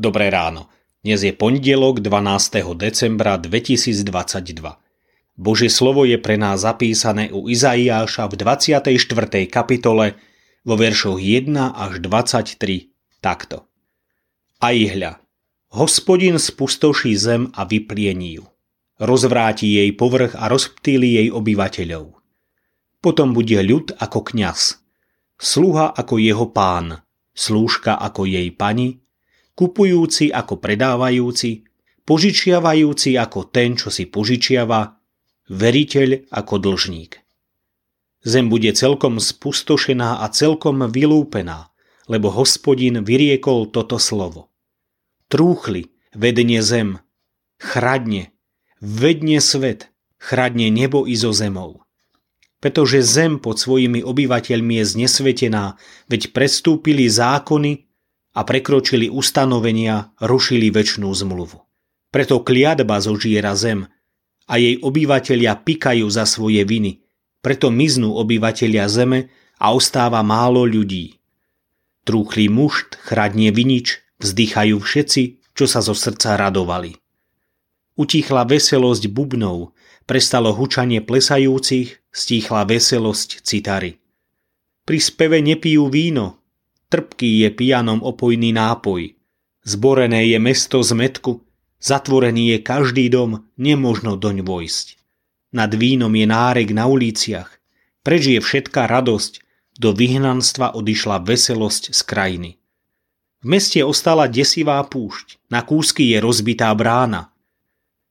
Dobré ráno. Dnes je pondelok 12. decembra 2022. Božie slovo je pre nás zapísané u Izaiáša v 24. kapitole vo veršoch 1 až 23 takto. A ihľa, hospodin spustoší zem a vypliení ju. Rozvráti jej povrch a rozptýli jej obyvateľov. Potom bude ľud ako kňaz, sluha ako jeho pán, slúžka ako jej pani, kupujúci ako predávajúci, požičiavajúci ako ten, čo si požičiava, veriteľ ako dlžník. Zem bude celkom spustošená a celkom vylúpená, lebo hospodin vyriekol toto slovo. Trúchli, vedne zem, chradne, vedne svet, chradne nebo i zo zemou. Pretože zem pod svojimi obyvateľmi je znesvetená, veď prestúpili zákony a prekročili ustanovenia, rušili väčšnú zmluvu. Preto kliadba zožiera zem a jej obyvatelia pikajú za svoje viny, preto miznú obyvatelia zeme a ostáva málo ľudí. Trúchlý mušt, chradnie vinič, vzdychajú všetci, čo sa zo srdca radovali. Utichla veselosť bubnov, prestalo hučanie plesajúcich, stíchla veselosť citary. Pri speve nepijú víno, Trpký je pijanom opojný nápoj. Zborené je mesto z metku, zatvorený je každý dom, nemožno doň vojsť. Nad vínom je nárek na uliciach, preč je všetká radosť, do vyhnanstva odišla veselosť z krajiny. V meste ostala desivá púšť, na kúsky je rozbitá brána.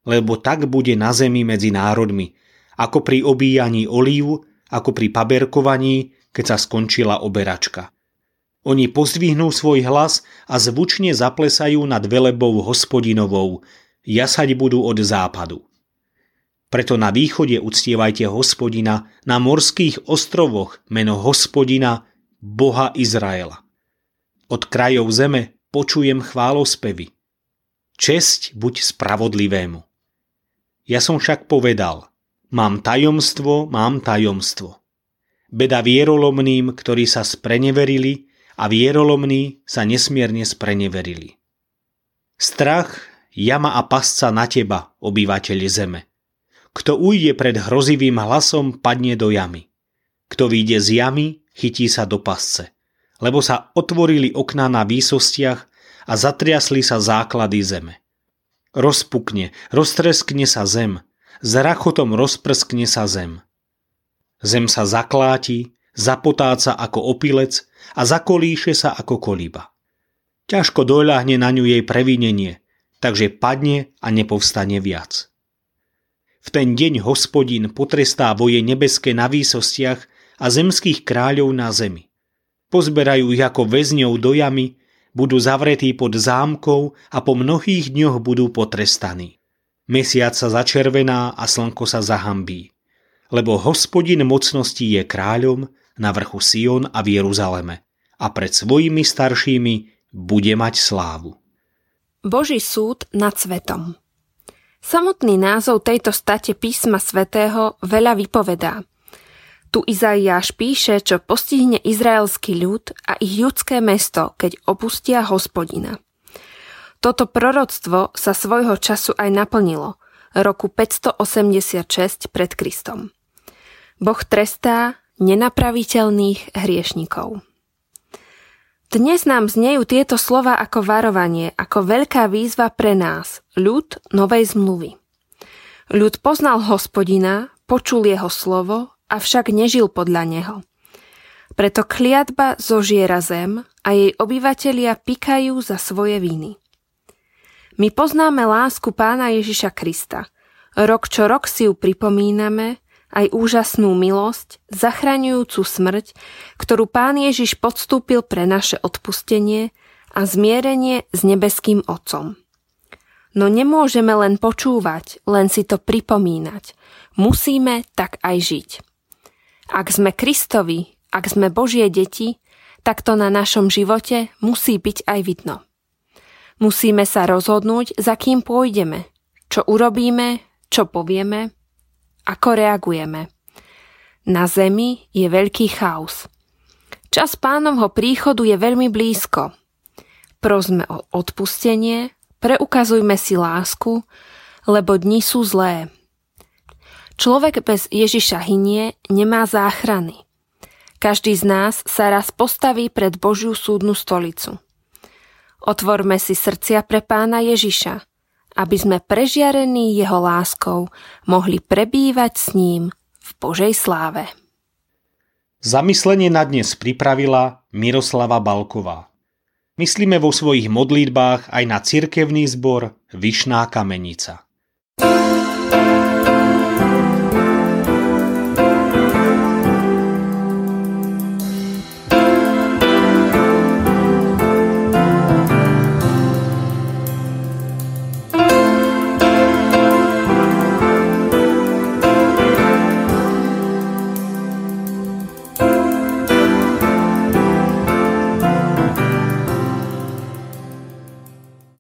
Lebo tak bude na zemi medzi národmi, ako pri obíjaní olívu, ako pri paberkovaní, keď sa skončila oberačka. Oni pozdvihnú svoj hlas a zvučne zaplesajú nad velebou hospodinovou, jasať budú od západu. Preto na východe uctievajte hospodina, na morských ostrovoch meno hospodina, Boha Izraela. Od krajov zeme počujem chválospevy. Česť buď spravodlivému. Ja som však povedal, mám tajomstvo, mám tajomstvo. Beda vierolomným, ktorí sa spreneverili a vierolomní sa nesmierne spreneverili. Strach, jama a pasca na teba, obyvateľ zeme. Kto ujde pred hrozivým hlasom, padne do jamy. Kto vyjde z jamy, chytí sa do pasce. Lebo sa otvorili okná na výsostiach a zatriasli sa základy zeme. Rozpukne, roztreskne sa zem, s rachotom rozprskne sa zem. Zem sa zakláti, zapotáca ako opilec a zakolíše sa ako kolíba. Ťažko doľahne na ňu jej previnenie, takže padne a nepovstane viac. V ten deň hospodin potrestá voje nebeské na výsostiach a zemských kráľov na zemi. Pozberajú ich ako väzňov do jamy, budú zavretí pod zámkou a po mnohých dňoch budú potrestaní. Mesiac sa začervená a slnko sa zahambí. Lebo hospodin mocností je kráľom na vrchu Sion a v Jeruzaleme a pred svojimi staršími bude mať slávu. Boží súd nad svetom Samotný názov tejto state písma svätého veľa vypovedá. Tu Izaiáš píše, čo postihne izraelský ľud a ich judské mesto, keď opustia hospodina. Toto proroctvo sa svojho času aj naplnilo, roku 586 pred Kristom. Boh trestá nenapraviteľných hriešnikov. Dnes nám znejú tieto slova ako varovanie, ako veľká výzva pre nás, ľud novej zmluvy. Ľud poznal hospodina, počul jeho slovo, avšak nežil podľa neho. Preto kliatba zožiera zem a jej obyvatelia pikajú za svoje viny. My poznáme lásku pána Ježiša Krista. Rok čo rok si ju pripomíname aj úžasnú milosť, zachraňujúcu smrť, ktorú Pán Ježiš podstúpil pre naše odpustenie a zmierenie s nebeským Otcom. No nemôžeme len počúvať, len si to pripomínať. Musíme tak aj žiť. Ak sme Kristovi, ak sme Božie deti, tak to na našom živote musí byť aj vidno. Musíme sa rozhodnúť, za kým pôjdeme, čo urobíme, čo povieme, ako reagujeme. Na Zemi je veľký chaos. Čas pánovho príchodu je veľmi blízko. prosme o odpustenie, preukazujme si lásku, lebo dni sú zlé. Človek bez Ježiša hynie, nemá záchrany. Každý z nás sa raz postaví pred Božiu súdnu stolicu. Otvorme si srdcia pre pána Ježiša, aby sme prežiarení jeho láskou mohli prebývať s ním v Božej sláve. Zamyslenie na dnes pripravila Miroslava Balková. Myslíme vo svojich modlitbách aj na cirkevný zbor Vyšná kamenica.